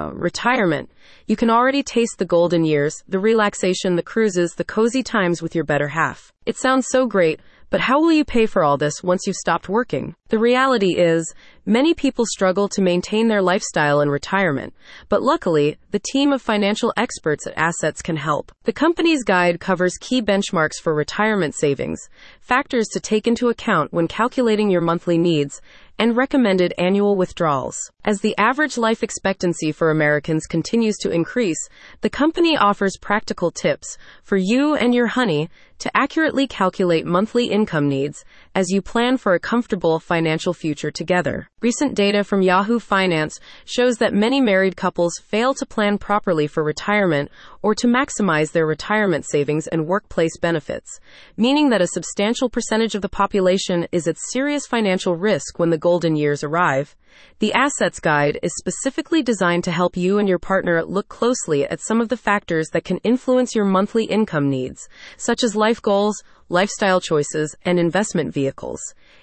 Ah, retirement. You can already taste the golden years, the relaxation, the cruises, the cozy times with your better half. It sounds so great, but how will you pay for all this once you've stopped working? The reality is, many people struggle to maintain their lifestyle in retirement, but luckily, the team of financial experts at Assets can help. The company's guide covers key benchmarks for retirement savings, factors to take into account when calculating your monthly needs, and recommended annual withdrawals. As the average life expectancy for Americans continues to increase, the company offers practical tips for you and your honey to accurately calculate monthly income needs as you plan for a comfortable financial future together. Recent data from Yahoo Finance shows that many married couples fail to plan properly for retirement or to maximize their retirement savings and workplace benefits, meaning that a substantial percentage of the population is at serious financial risk when the golden years arrive. The Assets Guide is specifically designed to help you and your partner look closely at some of the factors that can influence your monthly income needs, such as life goals, lifestyle choices, and investment vehicles.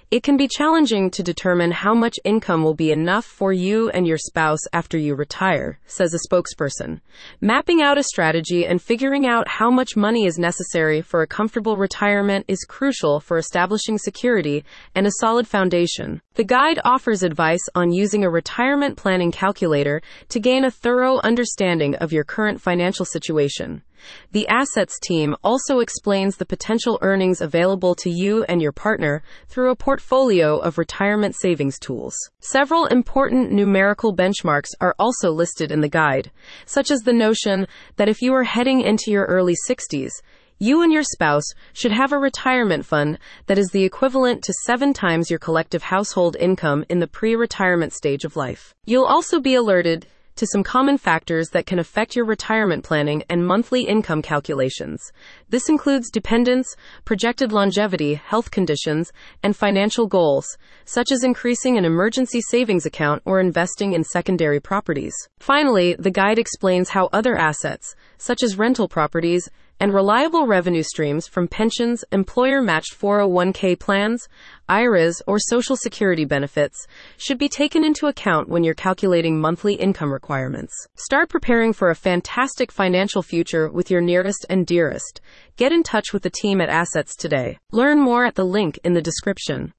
It can be challenging to determine how much income will be enough for you and your spouse after you retire, says a spokesperson. Mapping out a strategy and figuring out how much money is necessary for a comfortable retirement is crucial for establishing security and a solid foundation. The guide offers advice on using a retirement planning calculator to gain a thorough understanding of your current financial situation. The assets team also explains the potential earnings available to you and your partner through a portfolio of retirement savings tools. Several important numerical benchmarks are also listed in the guide, such as the notion that if you are heading into your early 60s, you and your spouse should have a retirement fund that is the equivalent to seven times your collective household income in the pre retirement stage of life. You'll also be alerted to some common factors that can affect your retirement planning and monthly income calculations. This includes dependents, projected longevity, health conditions, and financial goals, such as increasing an emergency savings account or investing in secondary properties. Finally, the guide explains how other assets, such as rental properties, and reliable revenue streams from pensions, employer matched 401k plans, IRAs, or Social Security benefits should be taken into account when you're calculating monthly income requirements. Start preparing for a fantastic financial future with your nearest and dearest. Get in touch with the team at Assets today. Learn more at the link in the description.